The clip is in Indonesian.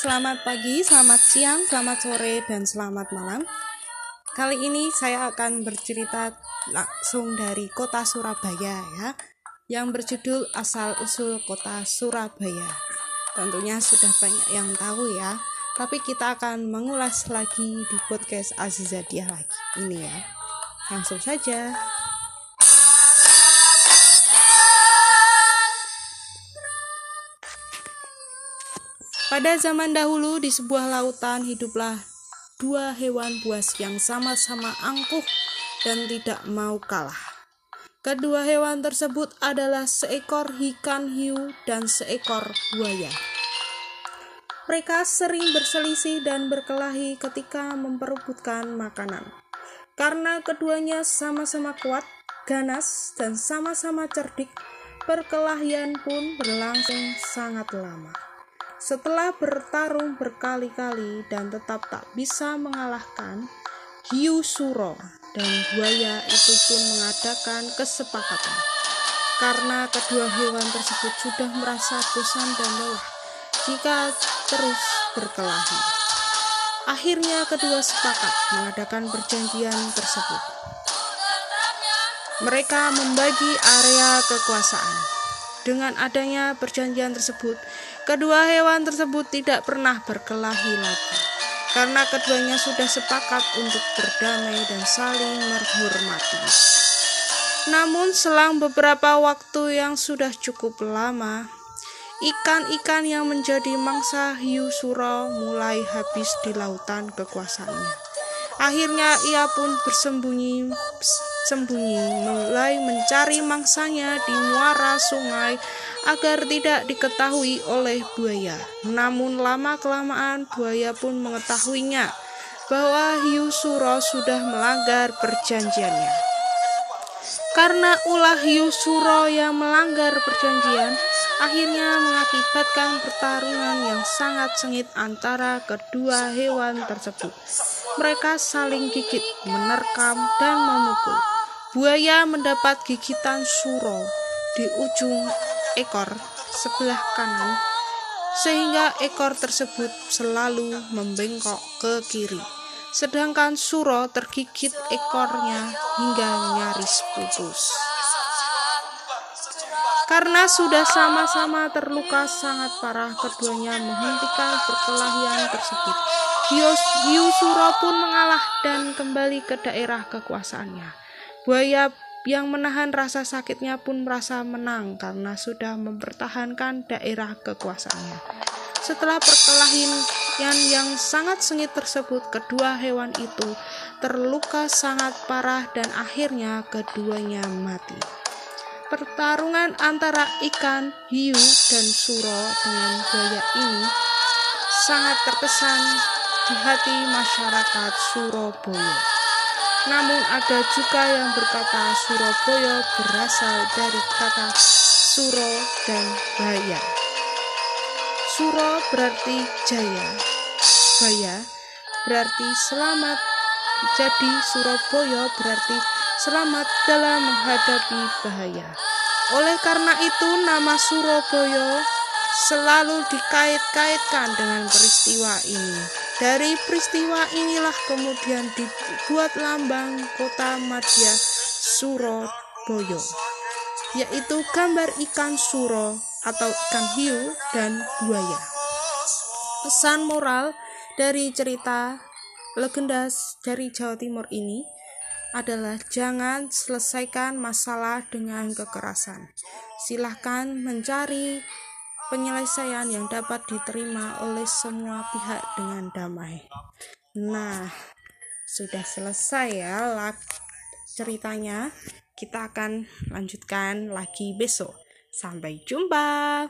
Selamat pagi, selamat siang, selamat sore, dan selamat malam. Kali ini saya akan bercerita langsung dari kota Surabaya ya, yang berjudul Asal Usul Kota Surabaya. Tentunya sudah banyak yang tahu ya, tapi kita akan mengulas lagi di podcast Aziza Dia lagi ini ya. Langsung saja. Pada zaman dahulu di sebuah lautan hiduplah dua hewan buas yang sama-sama angkuh dan tidak mau kalah. Kedua hewan tersebut adalah seekor ikan hiu dan seekor buaya. Mereka sering berselisih dan berkelahi ketika memperebutkan makanan. Karena keduanya sama-sama kuat, ganas, dan sama-sama cerdik, perkelahian pun berlangsung sangat lama. Setelah bertarung berkali-kali dan tetap tak bisa mengalahkan, hiu suro dan buaya itu pun mengadakan kesepakatan. Karena kedua hewan tersebut sudah merasa bosan dan lelah jika terus berkelahi. Akhirnya kedua sepakat mengadakan perjanjian tersebut. Mereka membagi area kekuasaan dengan adanya perjanjian tersebut, kedua hewan tersebut tidak pernah berkelahi lagi karena keduanya sudah sepakat untuk berdamai dan saling menghormati. Namun selang beberapa waktu yang sudah cukup lama, ikan-ikan yang menjadi mangsa hiu suro mulai habis di lautan kekuasaannya. Akhirnya ia pun bersembunyi sembunyi mulai mencari mangsanya di muara sungai agar tidak diketahui oleh buaya. Namun lama-kelamaan buaya pun mengetahuinya bahwa hiu suro sudah melanggar perjanjiannya. Karena ulah hiu suro yang melanggar perjanjian, akhirnya mengakibatkan pertarungan yang sangat sengit antara kedua hewan tersebut. Mereka saling gigit, menerkam, dan memukul. Buaya mendapat gigitan suro di ujung ekor sebelah kanan, sehingga ekor tersebut selalu membengkok ke kiri. Sedangkan suro tergigit ekornya hingga nyaris putus. Karena sudah sama-sama terluka sangat parah, keduanya menghentikan perkelahian tersebut. Hiu Suro pun mengalah dan kembali ke daerah kekuasaannya. Buaya yang menahan rasa sakitnya pun merasa menang karena sudah mempertahankan daerah kekuasaannya. Setelah perkelahian yang sangat sengit tersebut, kedua hewan itu terluka sangat parah dan akhirnya keduanya mati. Pertarungan antara ikan, hiu, dan suro dengan buaya ini sangat terkesan di hati masyarakat Surabaya. Namun ada juga yang berkata Surabaya berasal dari kata Suro dan Baya. Suro berarti jaya, Baya berarti selamat. Jadi Surabaya berarti selamat dalam menghadapi bahaya. Oleh karena itu nama Surabaya selalu dikait-kaitkan dengan peristiwa ini. Dari peristiwa inilah kemudian dibuat lambang kota Madya Surabaya, yaitu gambar ikan suro atau ikan hiu dan buaya. Pesan moral dari cerita legenda dari Jawa Timur ini adalah jangan selesaikan masalah dengan kekerasan. Silahkan mencari penyelesaian yang dapat diterima oleh semua pihak dengan damai. Nah, sudah selesai ya ceritanya. Kita akan lanjutkan lagi besok. Sampai jumpa.